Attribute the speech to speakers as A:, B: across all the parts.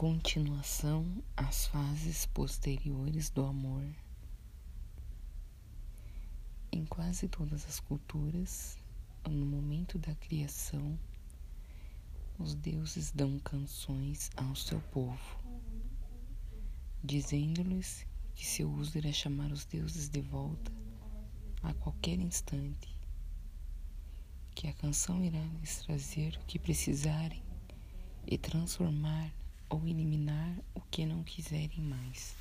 A: Continuação às fases posteriores do amor. Em quase todas as culturas, no momento da criação, os deuses dão canções ao seu povo, dizendo-lhes que seu uso irá chamar os deuses de volta a qualquer instante, que a canção irá lhes trazer o que precisarem e transformar ou eliminar o que não quiserem mais.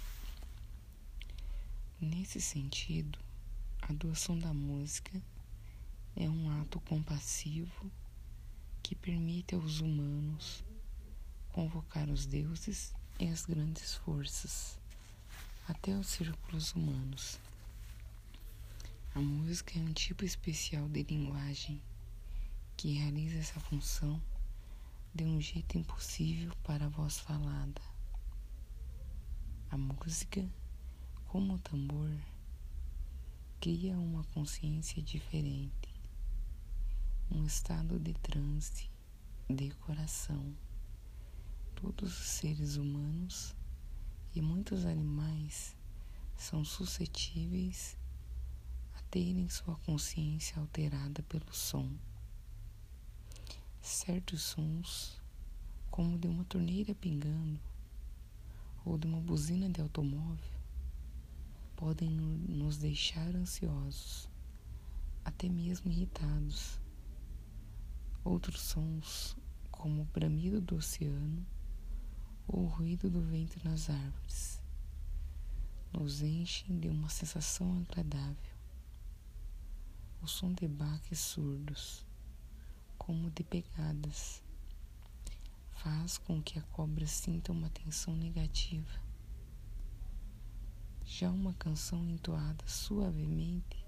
A: Nesse sentido, a doação da música é um ato compassivo que permite aos humanos convocar os deuses e as grandes forças até os círculos humanos. A música é um tipo especial de linguagem que realiza essa função de um jeito impossível para a voz falada. A música, como o tambor, cria uma consciência diferente, um estado de transe, de coração. Todos os seres humanos e muitos animais são suscetíveis a terem sua consciência alterada pelo som certos sons, como de uma torneira pingando ou de uma buzina de automóvel, podem nos deixar ansiosos, até mesmo irritados. Outros sons, como o bramido do oceano ou o ruído do vento nas árvores, nos enchem de uma sensação agradável. O som de baques surdos como de pegadas. Faz com que a cobra sinta uma tensão negativa. Já uma canção entoada suavemente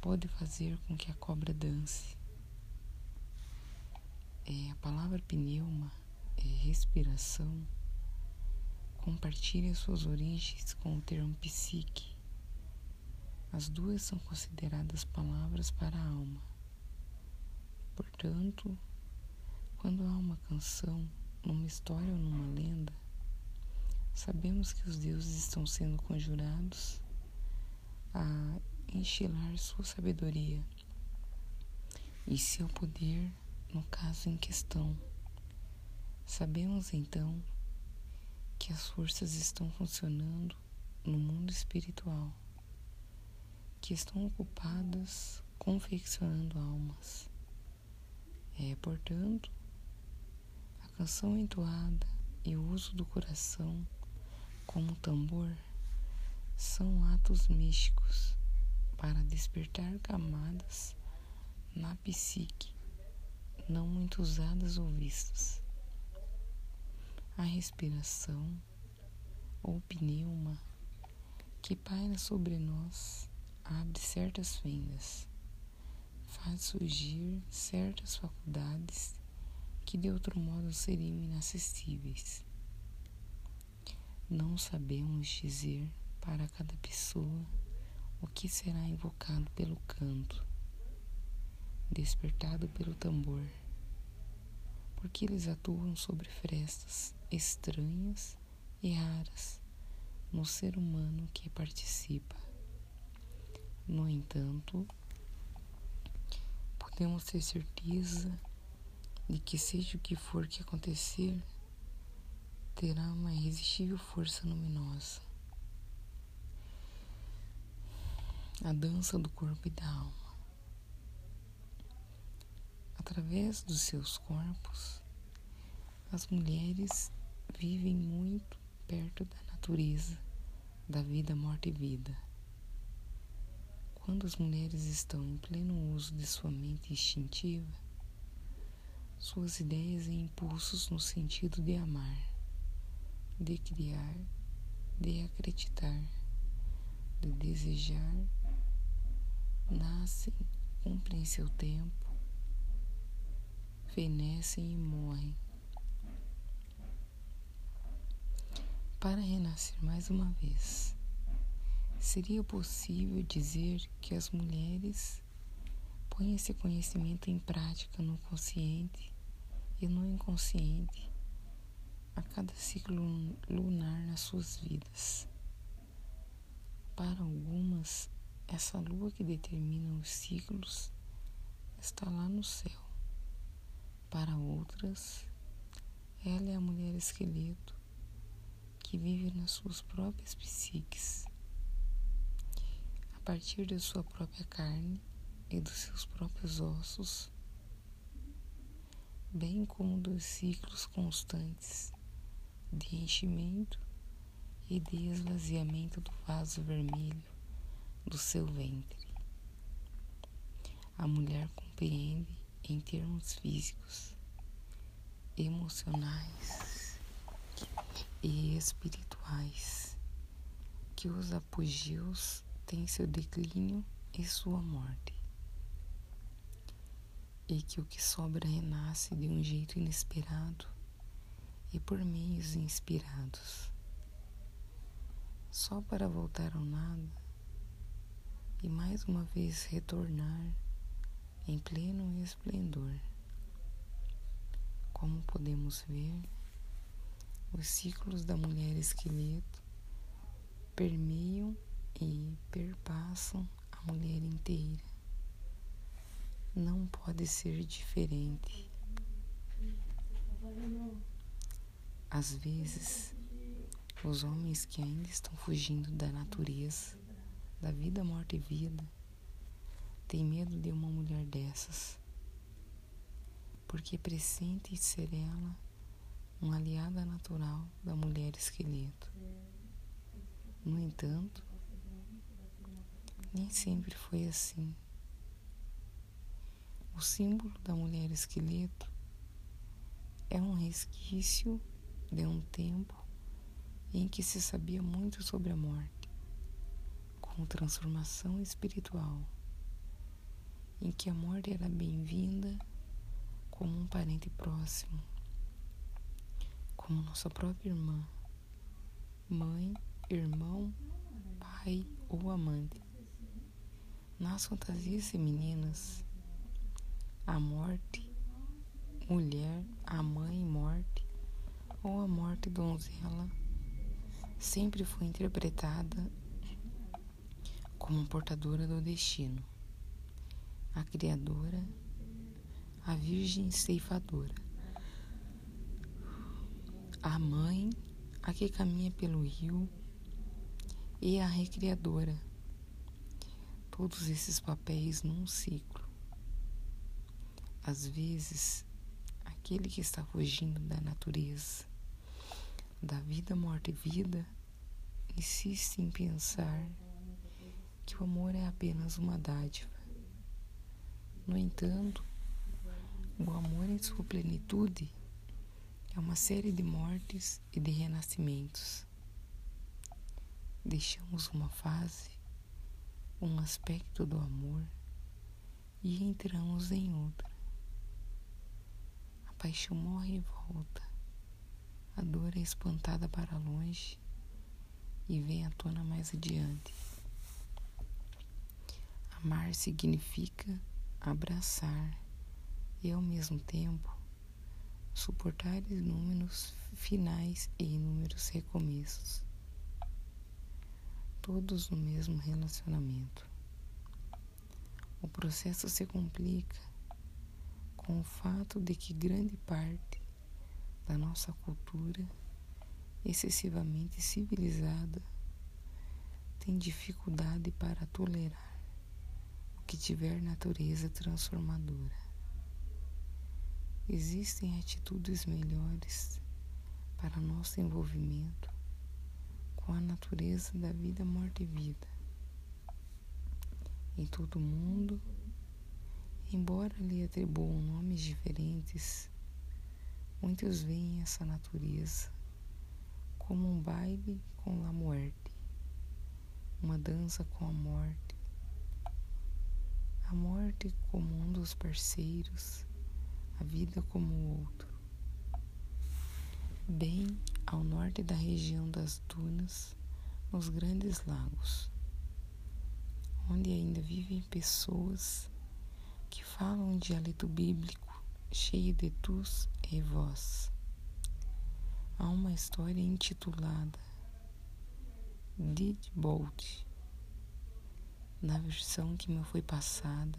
A: pode fazer com que a cobra dance. É, a palavra pneuma é respiração. Compartilhe suas origens com o termo psique. As duas são consideradas palavras para a alma. Portanto, quando há uma canção, numa história ou numa lenda, sabemos que os deuses estão sendo conjurados a enchilar sua sabedoria e seu poder no caso em questão. Sabemos então que as forças estão funcionando no mundo espiritual, que estão ocupadas confeccionando almas é, portanto, a canção entoada e o uso do coração como tambor são atos místicos para despertar camadas na psique não muito usadas ou vistas. A respiração ou pneuma que paira sobre nós abre certas fendas faz surgir certas faculdades que de outro modo seriam inacessíveis. Não sabemos dizer para cada pessoa o que será invocado pelo canto, despertado pelo tambor, porque eles atuam sobre frestas estranhas e raras no ser humano que participa. No entanto, podemos ter certeza de que, seja o que for que acontecer, terá uma irresistível força luminosa. A dança do corpo e da alma. Através dos seus corpos, as mulheres vivem muito perto da natureza, da vida, morte e vida. Quando as mulheres estão em pleno uso de sua mente instintiva, suas ideias e impulsos no sentido de amar, de criar, de acreditar, de desejar, nascem, cumprem seu tempo, fenecem e morrem. Para renascer mais uma vez Seria possível dizer que as mulheres põem esse conhecimento em prática no consciente e no inconsciente a cada ciclo lunar nas suas vidas. Para algumas, essa lua que determina os ciclos está lá no céu. Para outras, ela é a mulher esqueleto que vive nas suas próprias psiques, partir da sua própria carne e dos seus próprios ossos, bem como dos ciclos constantes de enchimento e de esvaziamento do vaso vermelho do seu ventre. A mulher compreende em termos físicos, emocionais e espirituais que os apogeus têm seu declínio e sua morte, e que o que sobra renasce de um jeito inesperado e por meios inspirados, só para voltar ao nada e mais uma vez retornar em pleno esplendor. Como podemos ver, os ciclos da mulher esqueleto permeiam e perpassam a mulher inteira. Não pode ser diferente. Às vezes, os homens que ainda estão fugindo da natureza, da vida, morte e vida, têm medo de uma mulher dessas, porque pressente ser ela uma aliada natural da mulher esqueleto. No entanto, nem sempre foi assim. O símbolo da mulher esqueleto é um resquício de um tempo em que se sabia muito sobre a morte, como transformação espiritual, em que a morte era bem-vinda como um parente próximo, como nossa própria irmã, mãe, irmão, pai ou amante. Nas fantasias femininas, a morte, mulher, a mãe morte, ou a morte donzela sempre foi interpretada como portadora do destino, a criadora, a virgem ceifadora, a mãe, a que caminha pelo rio e a recriadora. Todos esses papéis num ciclo. Às vezes, aquele que está fugindo da natureza da vida, morte e vida, insiste em pensar que o amor é apenas uma dádiva. No entanto, o amor em sua plenitude é uma série de mortes e de renascimentos. Deixamos uma fase, um aspecto do amor e entramos em outra. A paixão morre e volta a dor é espantada para longe e vem à tona mais adiante. Amar significa abraçar e, ao mesmo tempo, suportar inúmeros finais e inúmeros recomeços, todos no mesmo relacionamento. O processo se complica com o fato de que grande parte da nossa cultura excessivamente civilizada tem dificuldade para tolerar o que tiver natureza transformadora. Existem atitudes melhores para nosso envolvimento com a natureza da vida, morte e vida. Em todo mundo, embora lhe atribuam nomes diferentes, Muitos veem essa natureza como um baile com a morte, uma dança com a morte, a morte como um dos parceiros, a vida como o outro. Bem ao norte da região das dunas, nos grandes lagos, onde ainda vivem pessoas que falam um dialeto bíblico cheio de tus e vós. há uma história intitulada Bolt, na versão que me foi passada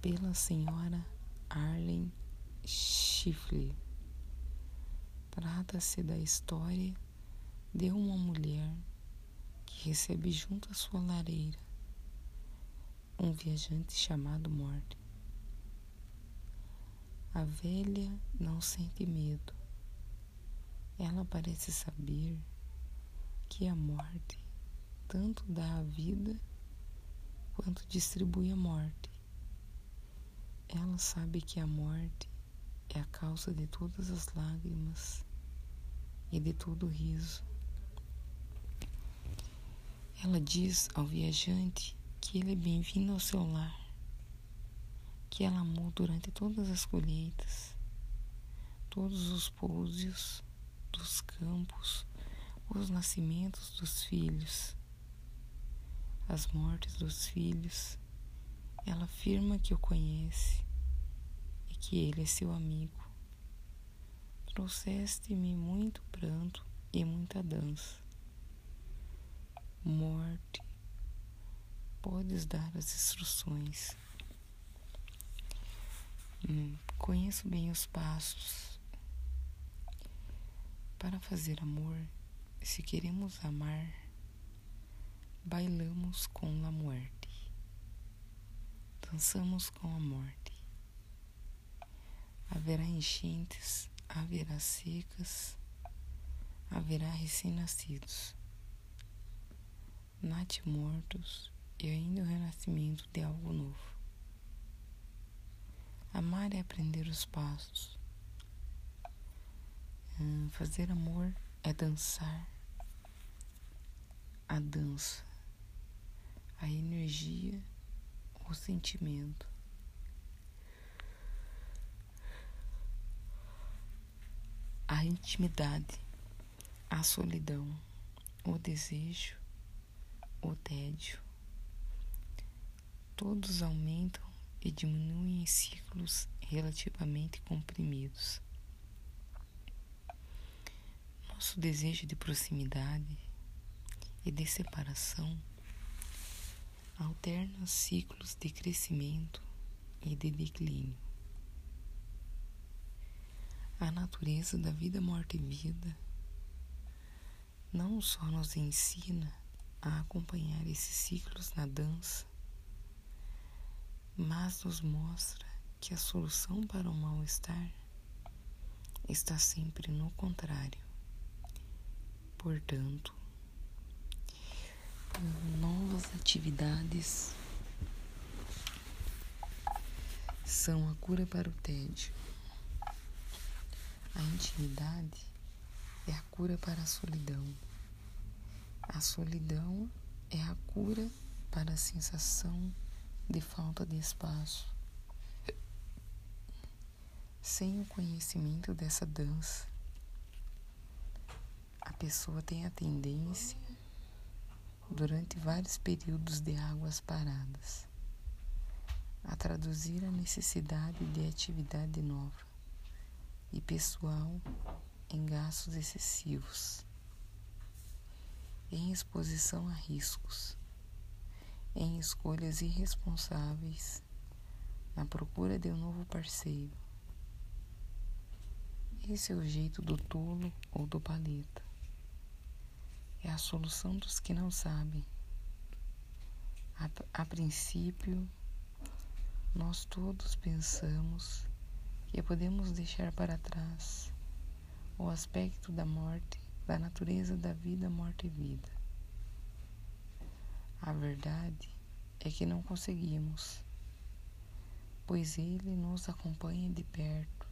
A: pela senhora Arlen Schiffler. Trata-se da história de uma mulher que recebe junto à sua lareira um viajante chamado Morte. A velha não sente medo. Ela parece saber que a morte tanto dá a vida quanto distribui a morte. Ela sabe que a morte é a causa de todas as lágrimas e de todo o riso. Ela diz ao viajante que ele é bem-vindo ao seu lar, que ela amou durante todas as colheitas, todos os pousos dos campos, os nascimentos dos filhos, as mortes dos filhos. Ela afirma que o conhece que ele é seu amigo. Trouxeste-me muito pranto e muita dança. Morte, podes dar as instruções. Hum, conheço bem os passos. Para fazer amor, se queremos amar, bailamos com a morte, dançamos com a morte. Haverá enchentes, haverá secas, haverá recém-nascidos, mortos e ainda o renascimento de algo novo. Amar é aprender os passos. Hum, fazer amor é dançar a dança, a energia, o sentimento. A intimidade, a solidão, o desejo, o tédio todos aumentam e diminuem em ciclos relativamente comprimidos. Nosso desejo de proximidade e de separação alterna ciclos de crescimento e de declínio. A natureza da vida, morte e vida não só nos ensina a acompanhar esses ciclos na dança, mas nos mostra que a solução para o mal-estar está sempre no contrário. Portanto, novas atividades são a cura para o tédio. A intimidade é a cura para a solidão. A solidão é a cura para a sensação de falta de espaço. Sem o conhecimento dessa dança, a pessoa tem a tendência, durante vários períodos de águas paradas, a traduzir a necessidade de atividade nova e pessoal em gastos excessivos, em exposição a riscos em escolhas irresponsáveis na procura de um novo parceiro. Esse é o jeito do tolo ou do paleta. É a solução dos que não sabem. A, a princípio, nós todos pensamos que podemos deixar para trás o aspecto da morte, da natureza da vida, morte e vida. A verdade é que não conseguimos, pois Ele nos acompanha de perto,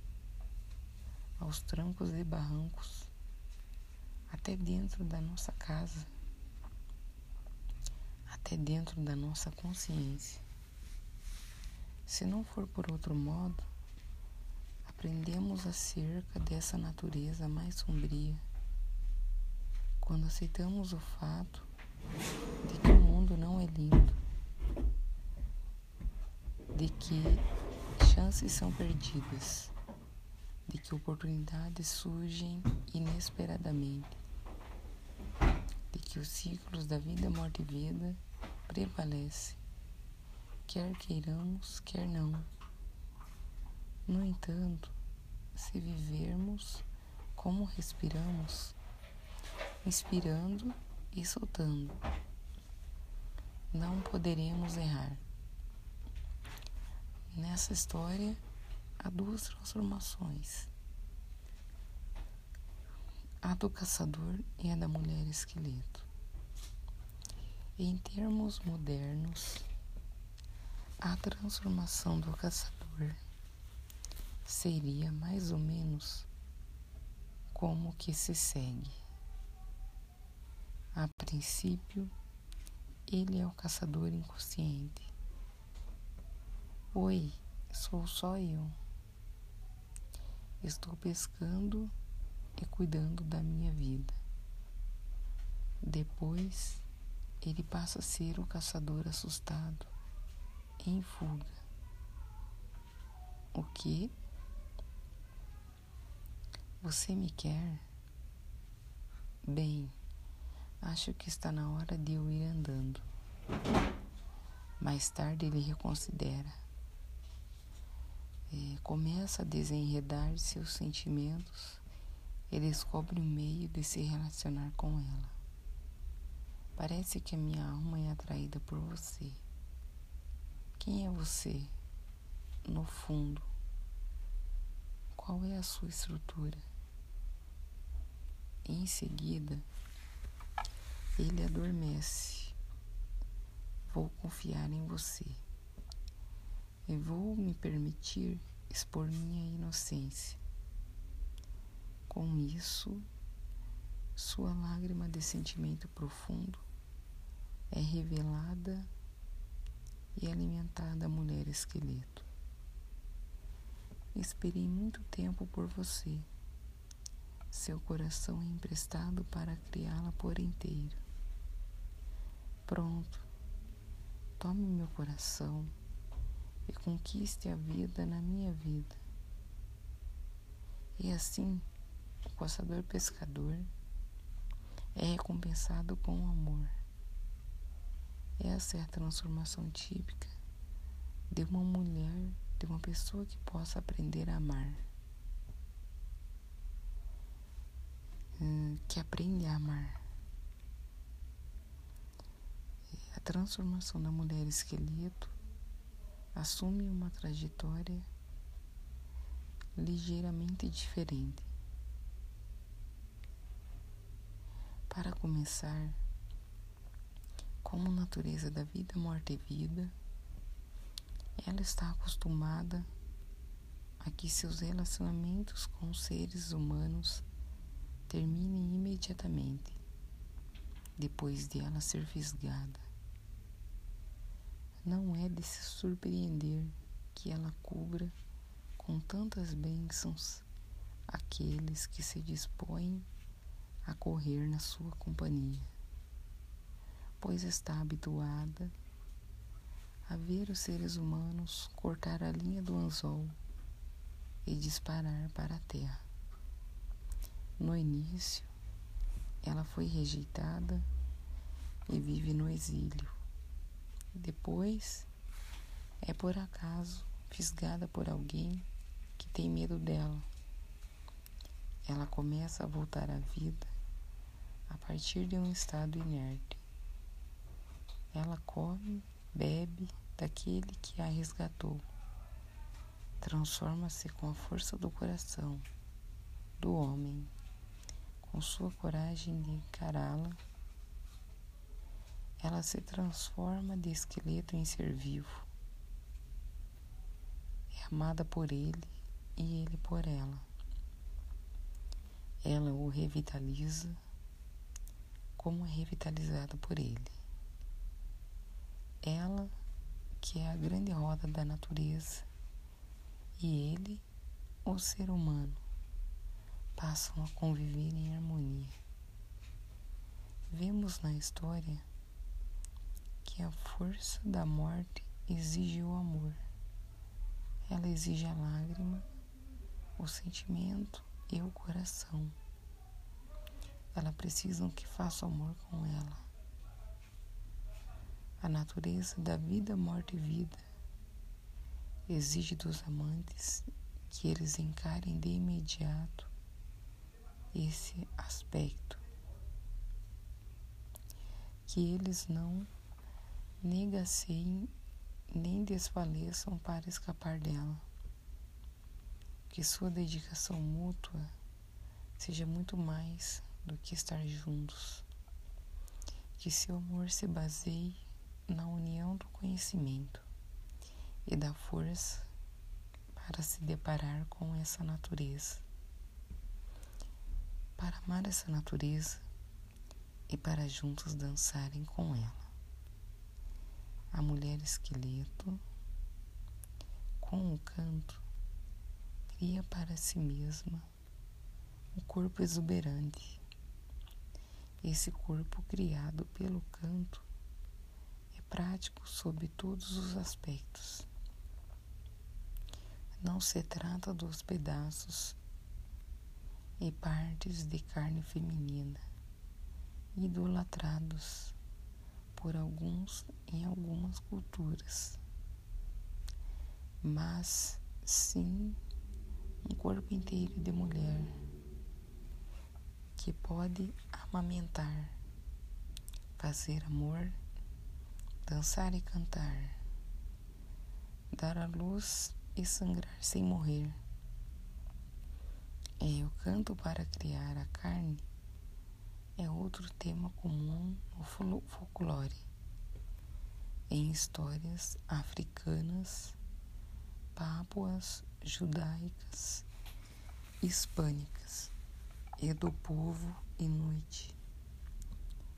A: aos trancos e barrancos, até dentro da nossa casa, até dentro da nossa consciência. Se não for por outro modo, aprendemos acerca dessa natureza mais sombria quando aceitamos o fato de que o mundo não é lindo, de que chances são perdidas, de que oportunidades surgem inesperadamente, de que os ciclos da vida, morte e vida prevalecem, quer queiramos, quer não. No entanto, se vivermos como respiramos, inspirando e soltando, não poderemos errar. Nessa história há duas transformações: a do caçador e a da mulher esqueleto. Em termos modernos, a transformação do caçador seria mais ou menos como que se segue. A princípio, ele é o caçador inconsciente. Oi, sou só eu. Estou pescando e cuidando da minha vida. Depois, ele passa a ser o caçador assustado, em fuga. O que? Você me quer? Bem, acho que está na hora de eu ir andando. Mais tarde ele reconsidera é, começa a desenredar seus sentimentos e descobre um meio de se relacionar com ela. Parece que a minha alma é atraída por você. Quem é você? No fundo, qual é a sua estrutura? Em seguida, ele adormece. Vou confiar em você e vou me permitir expor minha inocência. Com isso, sua lágrima de sentimento profundo é revelada e alimentada a mulher esqueleto. Esperei muito tempo por você. Seu coração emprestado para criá-la por inteiro. Pronto. Tome meu coração e conquiste a vida na minha vida. E assim, o caçador pescador é recompensado com o amor. Essa é a transformação típica de uma mulher, de uma pessoa que possa aprender a amar. Hum, que aprende a amar. A transformação da mulher esqueleto assume uma trajetória ligeiramente diferente. Para começar, como natureza da vida, morte e vida, ela está acostumada a que seus relacionamentos com os seres humanos terminem imediatamente, depois de ela ser fisgada. Não é de se surpreender que ela cubra com tantas bênçãos aqueles que se dispõem a correr na sua companhia, pois está habituada a ver os seres humanos cortar a linha do anzol e disparar para a terra. No início, ela foi rejeitada e vive no exílio depois, é por acaso fisgada por alguém que tem medo dela. Ela começa a voltar à vida a partir de um estado inerte. Ela come, bebe daquele que a resgatou. Transforma-se com a força do coração do homem, com sua coragem de encará-la ela se transforma de esqueleto em ser vivo. É amada por ele e ele por ela. Ela o revitaliza como é revitalizada por ele. Ela, que é a grande roda da natureza, e ele, o ser humano, passam a conviver em harmonia. Vemos na história que a força da morte exige o amor. Ela exige a lágrima, o sentimento e o coração. Ela precisam que faça amor com ela. A natureza da vida, morte e vida exige dos amantes que eles encarem de imediato esse aspecto, que eles não negaciem nem desfaleçam para escapar dela, que sua dedicação mútua seja muito mais do que estar juntos, que seu amor se baseie na união do conhecimento e da força para se deparar com essa natureza. Para amar essa natureza e para juntos dançarem com ela. A mulher esqueleto, com o canto, cria para si mesma um corpo exuberante. Esse corpo criado pelo canto é prático sob todos os aspectos. Não se trata dos pedaços e partes de carne feminina idolatrados por alguns em algumas culturas, mas sim um corpo inteiro de mulher que pode amamentar, fazer amor, dançar e cantar, dar a luz e sangrar sem morrer. É o canto para criar a carne é outro tema comum no folclore. Em histórias africanas, pápuas, judaicas, hispânicas e do povo inuit,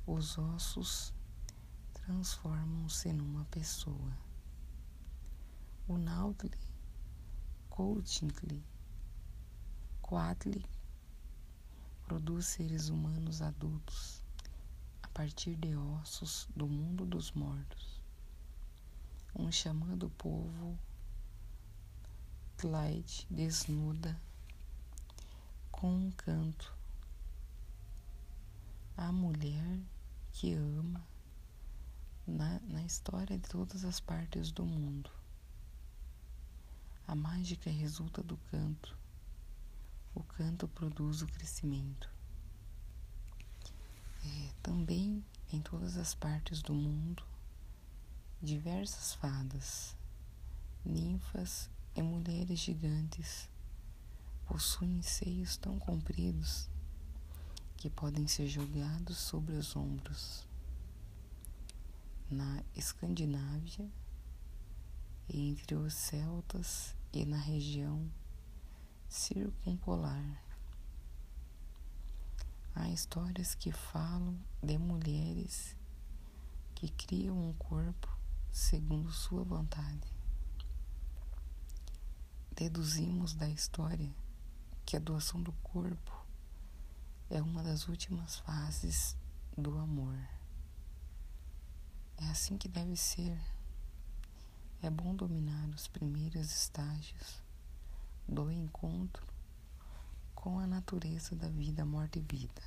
A: os ossos transformam-se numa pessoa. O Nautli, Coutingley, Coatli produz seres humanos adultos a partir de ossos do mundo dos mortos. Um chamado povo Clyde desnuda com um canto a mulher que ama na, na história de todas as partes do mundo. A mágica resulta do canto canto produz o crescimento. É, também em todas as partes do mundo, diversas fadas, ninfas e mulheres gigantes possuem seios tão compridos que podem ser jogados sobre os ombros. Na Escandinávia, entre os celtas e na região circumpolar. Há histórias que falam de mulheres que criam um corpo segundo sua vontade. Deduzimos da história que a doação do corpo é uma das últimas fases do amor. É assim que deve ser. É bom dominar os primeiros estágios do encontro com a natureza da vida, morte e vida,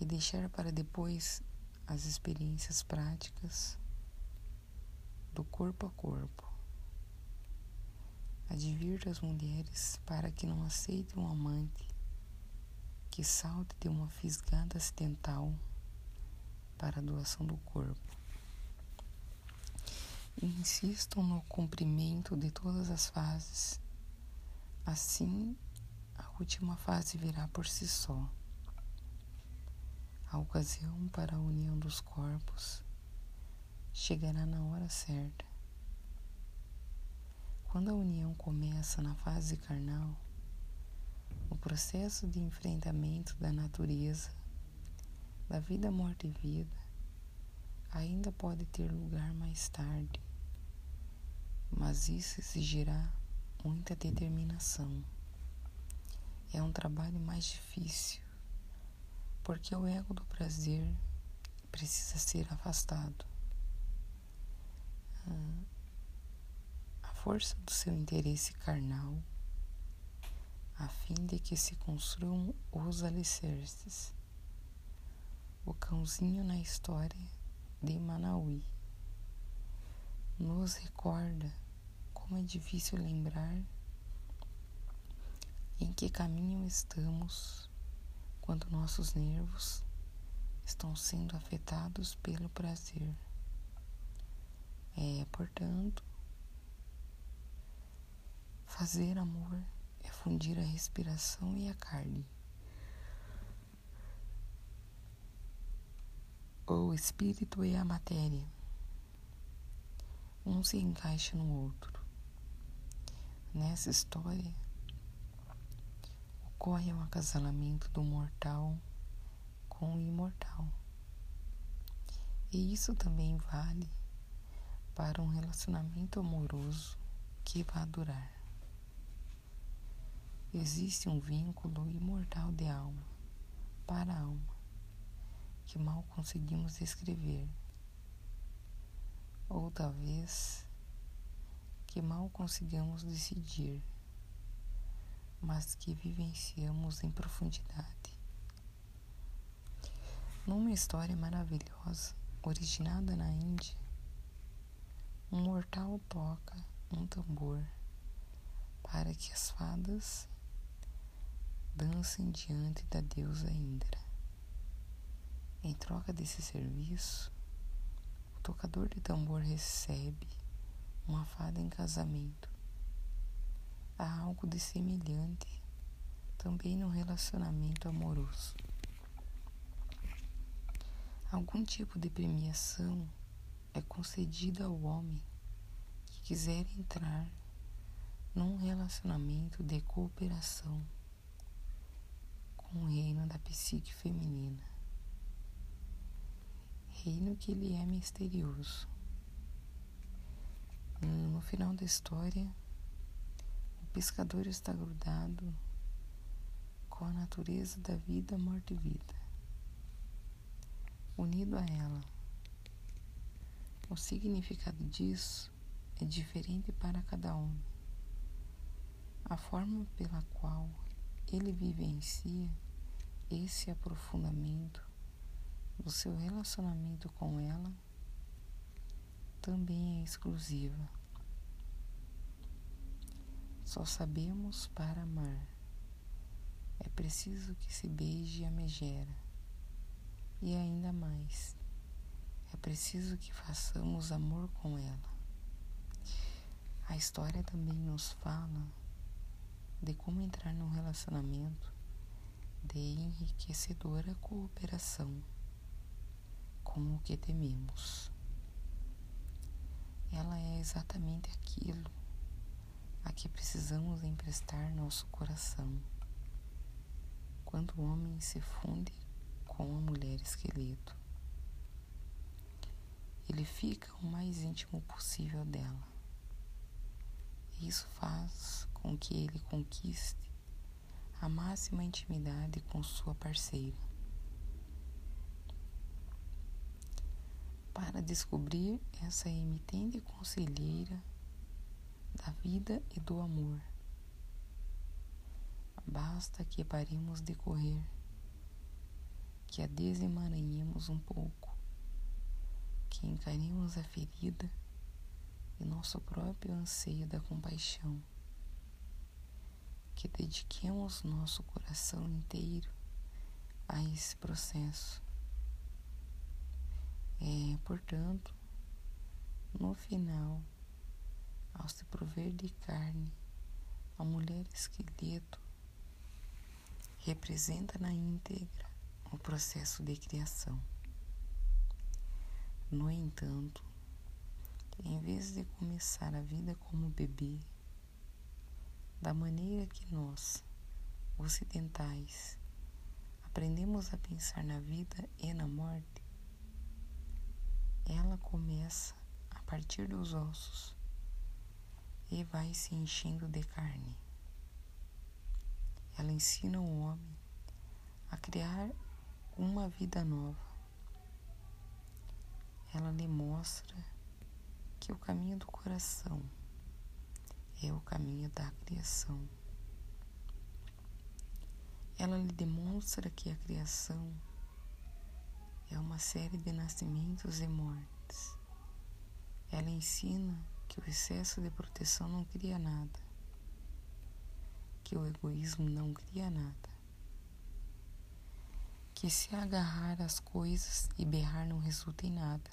A: e deixar para depois as experiências práticas do corpo a corpo. Advirta as mulheres para que não aceitem um amante que salte de uma fisgada acidental para a doação do corpo e insistam no cumprimento de todas as fases. Assim, a última fase virá por si só. A ocasião para a união dos corpos chegará na hora certa. Quando a união começa na fase carnal, o processo de enfrentamento da natureza, da vida, morte e vida, ainda pode ter lugar mais tarde, mas isso exigirá muita determinação. É um trabalho mais difícil, porque o ego do prazer precisa ser afastado. Ah, a força do seu interesse carnal a fim de que se construam os alicerces. O cãozinho na história de Manauí nos recorda como é difícil lembrar em que caminho estamos quando nossos nervos estão sendo afetados pelo prazer. É, portanto, fazer amor é fundir a respiração e a carne. O espírito e a matéria. Um se encaixa no outro. Nessa história, ocorre um acasalamento do mortal com o imortal. E isso também vale para um relacionamento amoroso que vai durar. Existe um vínculo imortal de alma para alma que mal conseguimos descrever, ou talvez que mal consigamos decidir, mas que vivenciamos em profundidade. Numa história maravilhosa, originada na Índia, um mortal toca um tambor para que as fadas dancem diante da deusa Indra. Em troca desse serviço, o tocador de tambor recebe uma fada em casamento. Há algo de semelhante também no relacionamento amoroso. Algum tipo de premiação é concedida ao homem que quiser entrar num relacionamento de cooperação com o reino da psique feminina. Reino que ele é misterioso. No final da história, o pescador está grudado com a natureza da vida, morte e vida unido a ela. O significado disso é diferente para cada homem. A forma pela qual ele vivencia esse aprofundamento do seu relacionamento com ela também é exclusiva. Só sabemos para amar. É preciso que se beije a megera e ainda mais, é preciso que façamos amor com ela. A história também nos fala de como entrar num relacionamento de enriquecedora cooperação com o que tememos. Ela é exatamente aquilo a que precisamos emprestar nosso coração. Quando o homem se funde com a mulher esqueleto. Ele fica o mais íntimo possível dela. Isso faz com que ele conquiste a máxima intimidade com sua parceira. Para descobrir essa emitente conselheira da vida e do amor, basta que paremos de correr que a desemaranhemos um pouco, que encaremos a ferida e nosso próprio anseio da compaixão, que dediquemos nosso coração inteiro a esse processo. É, portanto, no final, ao se prover de carne, a mulher esqueleto representa na íntegra o processo de criação. No entanto, em vez de começar a vida como bebê, da maneira que nós, ocidentais, aprendemos a pensar na vida e na morte, começa a partir dos ossos e vai se enchendo de carne. Ela ensina o homem a criar uma vida nova. Ela lhe mostra que o caminho do coração é o caminho da criação. Ela lhe demonstra que a criação é uma série de nascimentos e mortes. Ela ensina que o excesso de proteção não cria nada, que o egoísmo não cria nada, que se agarrar às coisas e berrar não resulta em nada,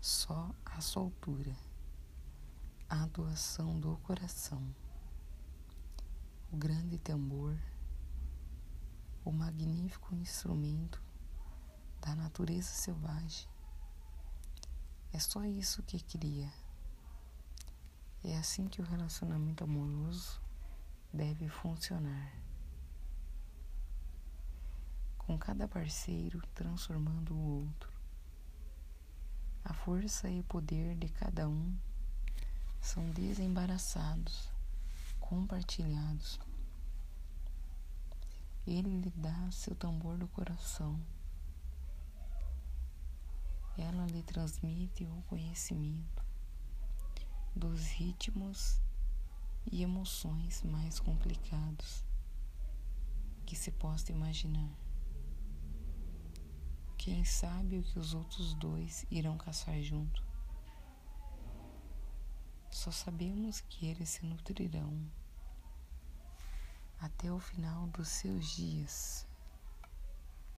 A: só a soltura, a doação do coração, o grande tambor o magnífico instrumento da natureza selvagem. É só isso que cria. É assim que o relacionamento amoroso deve funcionar. Com cada parceiro transformando o outro. A força e o poder de cada um são desembaraçados, compartilhados ele lhe dá seu tambor do coração. Ela lhe transmite o conhecimento dos ritmos e emoções mais complicados que se possa imaginar. Quem sabe o que os outros dois irão caçar junto? Só sabemos que eles se nutrirão até o final dos seus dias.